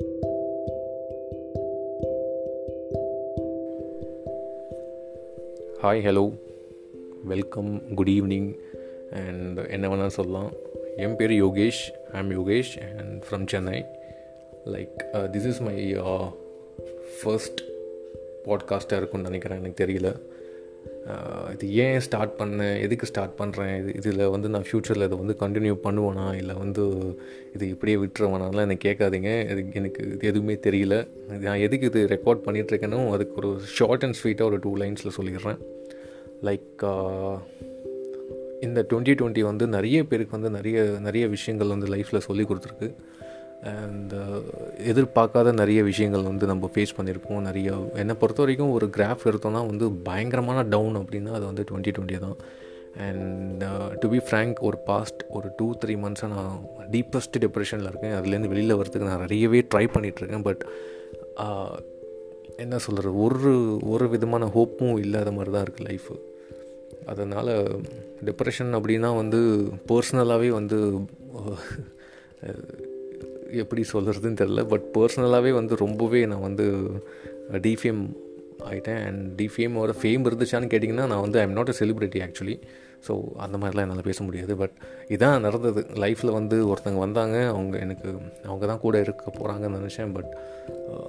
Hi hello welcome good evening and என்ன வேணால் சொல்லலாம். என் பேர் Yogesh I am Yogesh and from Chennai like this is my first பாட்காஸ்ட்டாக இருக்கும்னு நினைக்கிறேன். எனக்கு தெரியல. இது ஏன் ஸ்டார்ட் பண்ணேன்? எதுக்கு ஸ்டார்ட் பண்ணுறேன் இது இதில் வந்து நான் ஃப்யூச்சரில் இதை வந்து கண்டினியூ பண்ணுவேனா? இல்லை வந்து இது இப்படியே விட்டுருவேனாலாம் எனக்கு கேட்காதீங்க. இது எனக்கு இது எதுவுமே தெரியல. நான் எதுக்கு இது ரெக்கார்ட் பண்ணிகிட்ருக்கேனோ அதுக்கு ஒரு ஷார்ட் அண்ட் ஸ்வீட்டாக ஒரு டூ லைன்ஸில் சொல்லிடுறேன். லைக் இந்த டுவெண்ட்டி டுவெண்ட்டி வந்து நிறைய பேருக்கு வந்து நிறைய நிறைய விஷயங்கள் வந்து லைஃப்பில் சொல்லி கொடுத்துருக்கு. அண்ட் uh, எதிர்பார்க்காத நிறைய விஷயங்கள் வந்து நம்ம ஃபேஸ் பண்ணியிருப்போம். நிறைய என்னை பொறுத்த வரைக்கும் ஒரு கிராஃப் எடுத்தோம்னா வந்து பயங்கரமான டவுன் அப்படின்னா அது வந்து டுவெண்ட்டி டுவெண்ட்டி தான். அண்ட் டு பி ஃப்ரேங்க் ஒரு பாஸ்ட் ஒரு டூ த்ரீ மந்த்ஸாக நான் டீப்பஸ்ட் டிப்ரெஷனில் இருக்கேன். அதுலேருந்து வெளியில் வரதுக்கு நான் நிறையவே ட்ரை பண்ணிகிட்ருக்கேன் பட் uh, என்ன சொல்கிறது ஒரு ஒரு விதமான ஹோப்பும் இல்லாத மாதிரி தான் இருக்குது லைஃபு அதனால் டிப்ரெஷன் அப்படின்னா வந்து பர்சனலாகவே வந்து எப்படி சொல்கிறதுன்னு தெரில பட் பர்சனலாகவே வந்து ரொம்பவே நான் வந்து டிஃபேம் ஆகிட்டேன் அண்ட் டிஃபேமோட ஃபேம் இருந்துச்சான்னு கேட்டிங்கன்னா நான் வந்து I'm not a celebrity actually so அந்த மாதிரிலாம் என்னால் பேச முடியாது. பட் இதான் நடந்தது. லைஃப்பில் வந்து ஒருத்தங்க வந்தாங்க. அவங்க எனக்கு அவங்க தான் கூட இருக்க போகிறாங்கன்னு நினச்சேன். பட்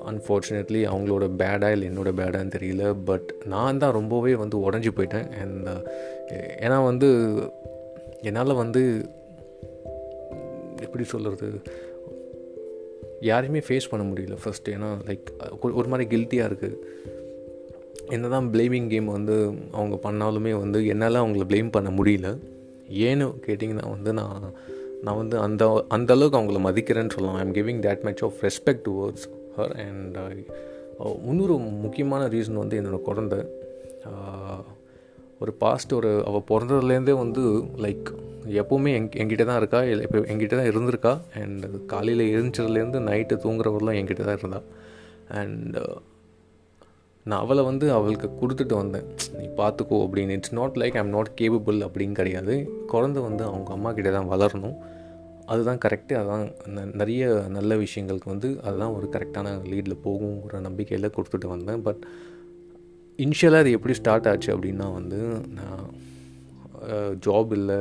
அன்ஃபார்ச்சுனேட்லி அவங்களோட பேடாக இல்லை என்னோட பேடான்னு தெரியல. பட் நான் தான் ரொம்பவே வந்து உடஞ்சி போயிட்டேன். அண்ட் ஏன்னா வந்து என்னால் வந்து எப்படி சொல்கிறது யாரையுமே ஃபேஸ் பண்ண முடியல ஃபஸ்ட்டு ஏன்னா லைக் ஒரு மாதிரி கில்ட்டியாக இருக்குது என்ன தான் ப்ளேமிங் கேம் வந்து அவங்க பண்ணாலுமே வந்து என்னால் அவங்கள ப்ளேம் பண்ண முடியல. ஏன்னு கேட்டிங்கன்னா வந்து நான் நான் வந்து அந்த அந்த அளவுக்கு அவங்கள மதிக்கிறேன்னு சொல்லலாம். I'm giving that much of respect towards her and இன்னொரு முக்கியமான ரீசன் வந்து என்னோடய குழந்தை. ஒரு பாஸ்ட் ஒரு அவள் பிறந்ததுலேருந்தே வந்து லைக் எப்போவுமே எங் எங்கிட்ட தான் இருக்கா? இல்லை இப்போ எங்கிட்ட தான் இருந்திருக்கா அண்ட் காலையில் எழுந்ததுலேருந்து நைட்டு தூங்குறவரெலாம் எங்கிட்ட தான் இருந்தாள் அண்ட் நான் அவளை வந்து அவளுக்கு கொடுத்துட்டு வந்தேன். நீ பார்த்துக்கோ அப்படின்னு. It's not like I'm not capable அப்படின்னு கிடையாது. குழந்த வந்து அவங்க அம்மா கிட்டே தான் வளரணும். அதுதான் கரெக்டு அதுதான் நிறைய நல்ல விஷயங்களுக்கு வந்து அதுதான் ஒரு கரெக்டான லீடில் போகுங்கிற நம்பிக்கையில் கொடுத்துட்டு வந்தேன். பட் இனிஷியலாக அது எப்படி ஸ்டார்ட் ஆச்சு அப்படின்னா வந்து நான் ஜாப் இல்லை.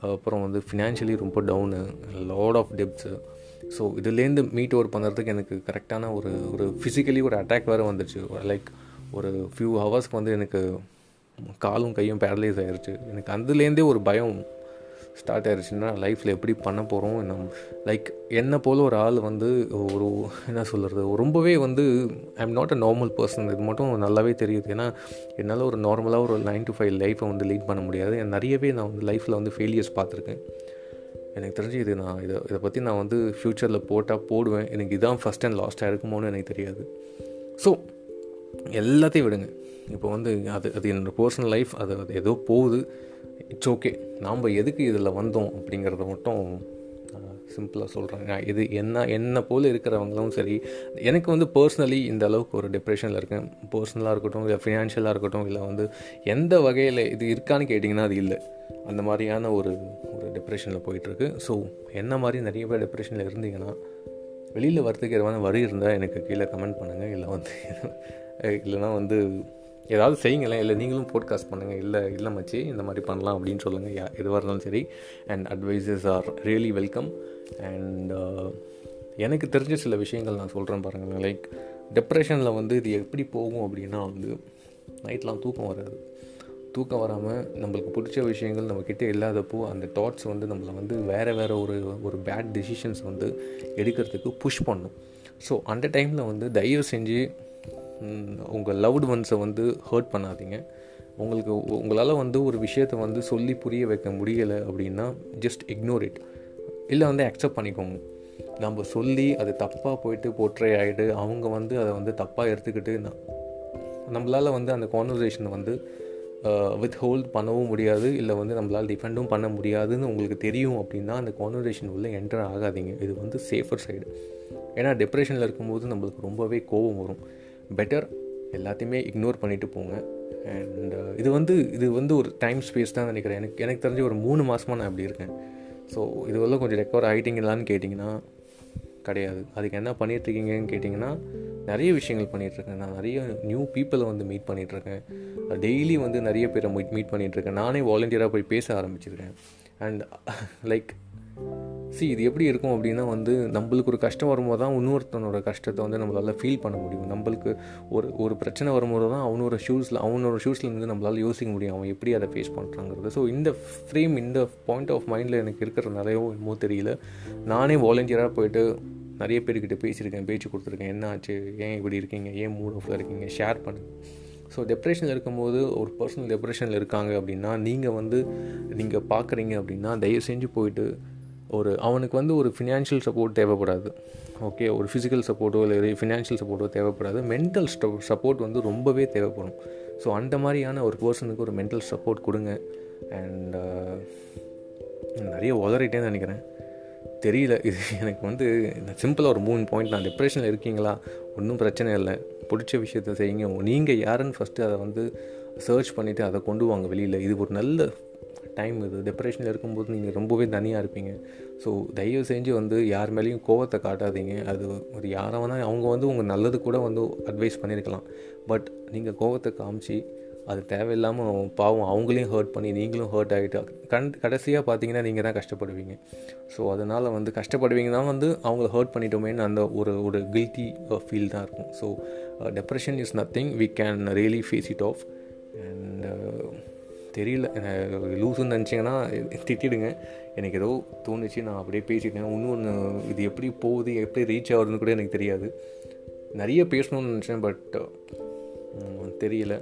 அப்புறம் வந்து ஃபினான்ஷியலி ரொம்ப down lot of debts so இதுலேருந்து மீட் ஓவர் பண்ணுறதுக்கு எனக்கு கரெக்டான ஒரு ஒரு ஃபிசிக்கலி ஒரு அட்டாக் வேறு வந்துச்சு லைக் ஒரு ஃபியூ ஹவர்ஸ்க்கு வந்து எனக்கு காலும் கையும் பேரலைஸ் ஆகிருச்சு எனக்கு அதுலேருந்தே ஒரு பயம் ஸ்டார்ட் ஆயிடுச்சுன்னா லைஃப்பில் எப்படி பண்ண போகிறோம் நம் லைக் என்னை போல் ஒரு ஆள் வந்து ஒரு என்ன சொல்கிறது ரொம்பவே வந்து I am not a normal person இது மட்டும் நல்லாவே தெரியுது. ஏன்னா என்னால் ஒரு நார்மலாக ஒரு நைன் டு ஃபைவ் லைஃப்பை வந்து லீட் பண்ண முடியாது. நிறையவே நான் வந்து லைஃப்பில் வந்து ஃபெயிலியர்ஸ் பார்த்துருக்கேன். எனக்கு தெரிஞ்சு இது நான் இதை இதை பற்றி நான் வந்து ஃப்யூச்சரில் போட்டால் போடுவேன். எனக்கு இதான் ஃபஸ்ட் அண்ட் லாஸ்ட்டாக இருக்குமோன்னு எனக்கு தெரியாது. ஸோ எல்லாத்தையும் விடுங்க. இப்போ வந்து அது அது என்னோடய பர்சனல் லைஃப் அது அது ஏதோ போகுது. It's okay. நாம் எதுக்கு இதில் வந்தோம் அப்படிங்கிறத மட்டும் சிம்பிளாக சொல்கிறாங்க இது என்ன என்ன போல் இருக்கிறவங்களும் சரி எனக்கு வந்து பர்சனலி இந்த அளவுக்கு ஒரு டிப்ரெஷனில் இருக்கேன். பர்சனலாக இருக்கட்டும் இல்லை ஃபினான்ஷியலாக இருக்கட்டும் இல்லை வந்து எந்த வகையில் இது இருக்கான்னு கேட்டிங்கன்னா அது இல்லை. அந்த மாதிரியான ஒரு ஒரு டிப்ரெஷனில் போயிட்டுருக்கு. ஸோ என்ன மாதிரி நிறைய பேர் டிப்ரெஷனில் இருந்தீங்கன்னா வெளியில் வரத்துக்கு எதுவான வரி இருந்தால் எனக்கு கீழே கமெண்ட் பண்ணுங்கள் இல்லை வந்து இல்லைனா வந்து ஏதாவது செய்யுங்களேன். இல்லை நீங்களும் போட்காஸ்ட் பண்ணுங்கள் இல்லை இல்லை மச்சி இந்த மாதிரி பண்ணலாம் அப்படின்னு சொல்லுங்கள் யா எதுவாக இருந்தாலும் சரி. And advices are really welcome and எனக்கு தெரிஞ்ச சில விஷயங்கள் நான் சொல்கிறேன் பாருங்கள் லைக் டிப்ரெஷனில் வந்து இது எப்படி போகும் அப்படின்னா வந்து நைட்லாம் தூக்கம் வராது. தூக்கம் வராமல் நம்மளுக்கு பிடிச்ச விஷயங்கள் நம்மக்கிட்ட இல்லாதப்போ அந்த தாட்ஸ் வந்து நம்மளை வந்து வேறு வேறு ஒரு ஒரு பேட் டெசிஷன்ஸ் வந்து எடுக்கிறதுக்கு புஷ் பண்ணும். ஸோ அந்த டைமில் வந்து தயவு செஞ்சு உங்கள் லவ்டு ஒன்ஸை வந்து ஹர்ட் பண்ணாதீங்க. உங்களுக்கு உங்களால் வந்து ஒரு விஷயத்தை வந்து சொல்லி புரிய வைக்க முடியலை அப்படின்னா ஜஸ்ட் இக்னோர் இட் இல்லை வந்து அக்செப்ட் பண்ணிக்கோங்க. நம்ம சொல்லி அது தப்பாக போயிட்டு போற்றே ஆகிட்டு அவங்க வந்து அதை வந்து தப்பாக எடுத்துக்கிட்டு நம்மளால் வந்து அந்த கான்வர்சேஷனை வந்து வித் ஹோல்ட் பண்ணவும் முடியாது இல்லை வந்து நம்மளால் டிஃபெண்டும் பண்ண முடியாதுன்னு உங்களுக்கு தெரியும் அப்படின்னா அந்த கான்வர்சேஷன் உள்ளே என்டர் ஆகாதீங்க. இது வந்து சேஃபர் சைடு ஏன்னா டிப்ரெஷனில் இருக்கும்போது நம்மளுக்கு ரொம்பவே கோபம் வரும். பெட்டர் எல்லாத்தையுமே இக்னோர் பண்ணிவிட்டு போங்க. அண்ட் uh, இது வந்து இது வந்து ஒரு டைம் ஸ்பேஸ் தான் நினைக்கிறேன். எனக்கு எனக்கு தெரிஞ்சு ஒரு மூணு மாதமாக நான் அப்படி இருக்கேன். ஸோ இதுவெல்லாம் கொஞ்சம் ரெக்கவர் ஆகிட்டீங்களான்னு கேட்டிங்கன்னா கிடையாது. அதுக்கு என்ன பண்ணிகிட்ருக்கீங்கன்னு கேட்டிங்கன்னா நிறைய விஷயங்கள் பண்ணிகிட்ருக்கேன் நான் நிறைய நியூ பீப்புளை வந்து மீட் பண்ணிகிட்ருக்கேன் டெய்லி வந்து நிறைய பேரை மீட் மீட் பண்ணிகிட்ருக்கேன் நானே வாலண்டியராக போய் பேச ஆரம்பிச்சிருக்கேன். அண்ட் லைக் சி இது எப்படி இருக்கும் அப்படின்னா வந்து நம்மளுக்கு ஒரு கஷ்டம் வரும்போது தான் இன்னொருத்தனோட கஷ்டத்தை வந்து நம்மளால் ஃபீல் பண்ண முடியும். நம்மளுக்கு ஒரு ஒரு பிரச்சனை வரும்போது தான் அவனோட ஷூஸில் அவனோட ஷூஸில் இருந்து நம்மளால் யோசிக்க முடியும் அவன் எப்படி அதை ஃபேஸ் பண்ணுறாங்கிறது ஸோ இந்த ஃப்ரேம் இந்த பாயிண்ட் ஆஃப் மைண்டில் எனக்கு இருக்கிறதுனாலையோ என்னமோ தெரியல. நானே வாலண்டியராக போயிட்டு நிறைய பேர்கிட்ட பேசியிருக்கேன் பேச்சு கொடுத்துருக்கேன். என்ன ஆச்சு? ஏன் இப்படி இருக்கீங்க? ஏன் மூட் ஆஃபில் இருக்கீங்க? ஷேர் பண்ணுங்கள் ஸோ டெப்ரெஷனில் இருக்கும்போது ஒரு பர்சனல் டெப்ரெஷனில் இருக்காங்க அப்படின்னா நீங்கள் வந்து நீங்கள் பார்க்குறீங்க அப்படின்னா தயவு செஞ்சு போயிட்டு ஒரு அவனுக்கு வந்து ஒரு ஃபினான்ஷியல் சப்போர்ட் தேவைப்படாது. ஓகே ஒரு ஃபிசிக்கல் சப்போர்ட்டோ இல்லை ஃபினான்ஷியல் சப்போர்ட்டோ தேவைப்படாது. மென்டல் சப்போர்ட் வந்து ரொம்பவே தேவைப்படும். ஸோ அந்த மாதிரியான ஒரு பர்சனுக்கு ஒரு மென்டல் சப்போர்ட் கொடுங்க. அண்ட் uh, நிறைய உதறிட்டேன்னு நினைக்கிறேன். தெரியல. இது எனக்கு வந்து சிம்பிளாக ஒரு மூணு பாயிண்ட் நான் டிப்ரெஷனில் இருக்கீங்களா? ஒன்றும் பிரச்சனை இல்லை. பிடிச்ச விஷயத்த செய்யுங்க. நீங்கள் யாருன்னு ஃபஸ்ட்டு அதை வந்து சர்ச் பண்ணிவிட்டு அதை கொண்டு வாங்க வெளியில். இது ஒரு நல்ல டைம் இது. டிப்ரெஷனில் இருக்கும்போது நீங்கள் ரொம்பவே தனியாக இருப்பீங்க. ஸோ தயவு செஞ்சு வந்து யார் மேலேயும் கோவத்தை காட்டாதீங்க. அது ஒரு யாரை வேணால் அவங்க வந்து உங்கள் நல்லது கூட வந்து அட்வைஸ் பண்ணியிருக்கலாம் பட் நீங்கள் கோவத்தை காமிச்சு அது தேவையில்லாமல் பாவம் அவங்களையும் ஹர்ட் பண்ணி நீங்களும் ஹர்ட் ஆகிட்டு கண் கடைசியாக பார்த்தீங்கன்னா நீங்கள் தான் கஷ்டப்படுவீங்க. ஸோ அதனால் வந்து கஷ்டப்படுவீங்கன்னா வந்து அவங்கள ஹர்ட் பண்ணிட்டோமேன்னு அந்த ஒரு ஒரு கில்ட்டி ஃபீல் தான் இருக்கும். So depression is nothing we can really face it off and தெரியல. லூசுன்னு நினச்சிங்கன்னா திட்டிடுங்க. எனக்கு ஏதோ தோணுச்சு நான் அப்படியே பேசிட்டேன். இன்னொன்று இது எப்படி போகுது எப்படி ரீச் ஆகுதுன்னு கூட எனக்கு தெரியாது. நிறைய பேசணும்னு நினச்சேன் பட் தெரியல.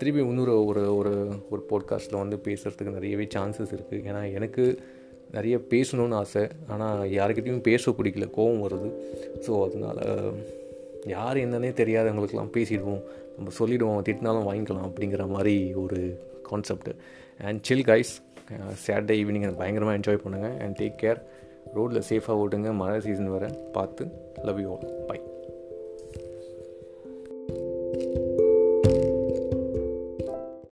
திருப்பி இன்னொரு ஒரு ஒரு ஒரு போட்காஸ்ட்டில் வந்து பேசுகிறதுக்கு நிறையவே சான்சஸ் இருக்குது ஏன்னா எனக்கு நிறைய பேசணும்னு ஆசை. ஆனால் யாருக்கிட்டையும் பேச பிடிக்கல கோவம் வருது. ஸோ அதனால் யார் என்னன்னே தெரியாதவங்களுக்கெல்லாம் பேசிடுவோம். நம்ம சொல்லிவிடுவோம் திட்டினாலும் வாங்கிக்கலாம் அப்படிங்கிற மாதிரி ஒரு concept and chill guys Saturday evening பயங்கரமாக என்ஜாய் பண்ணுங்கள் அண்ட் டேக் கேர் ரோட்டில் சேஃபாக ஓட்டுங்க. மழை சீசன் வர. பார்த்து லவ் யூ ஆல் பை